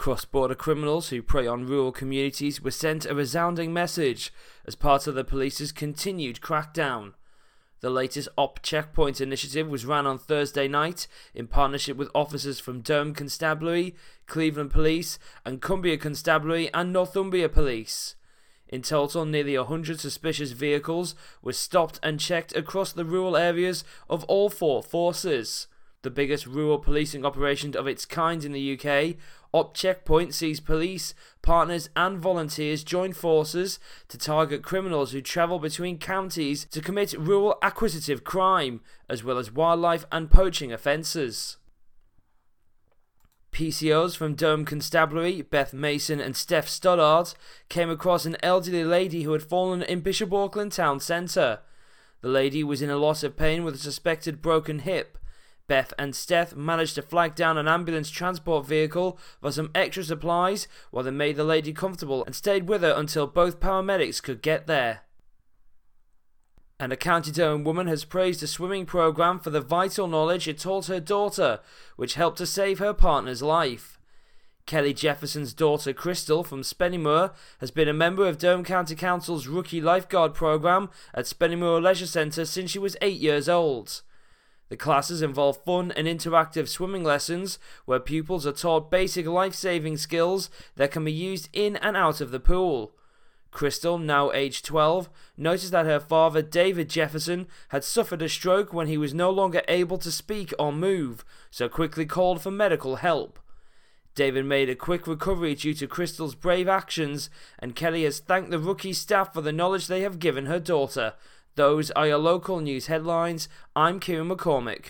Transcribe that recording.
Cross border criminals who prey on rural communities were sent a resounding message as part of the police's continued crackdown. The latest OP Checkpoint initiative was ran on Thursday night in partnership with officers from Durham Constabulary, Cleveland Police, and Cumbria Constabulary and Northumbria Police. In total, nearly 100 suspicious vehicles were stopped and checked across the rural areas of all four forces. The biggest rural policing operation of its kind in the UK, Op Checkpoint sees police, partners, and volunteers join forces to target criminals who travel between counties to commit rural acquisitive crime, as well as wildlife and poaching offences. PCOs from Durham Constabulary, Beth Mason and Steph Stoddard, came across an elderly lady who had fallen in Bishop Auckland town centre. The lady was in a lot of pain with a suspected broken hip. Beth and Steph managed to flag down an ambulance transport vehicle for some extra supplies while they made the lady comfortable and stayed with her until both paramedics could get there. And a County Durham woman has praised a swimming programme for the vital knowledge it taught her daughter, which helped to save her partner's life. Kelly Jefferson's daughter Crystal from Spennymoor has been a member of Durham County Council's Rookie Lifeguard programme at Spennymoor Leisure Centre since she was 8 years old. The classes involve fun and interactive swimming lessons where pupils are taught basic life saving skills that can be used in and out of the pool. Crystal, now aged 12, noticed that her father, David Jefferson, had suffered a stroke when he was no longer able to speak or move, so quickly called for medical help. David made a quick recovery due to Crystal's brave actions, and Kelly has thanked the rookie staff for the knowledge they have given her daughter, those are your local news headlines. I'm Kieran McCormick.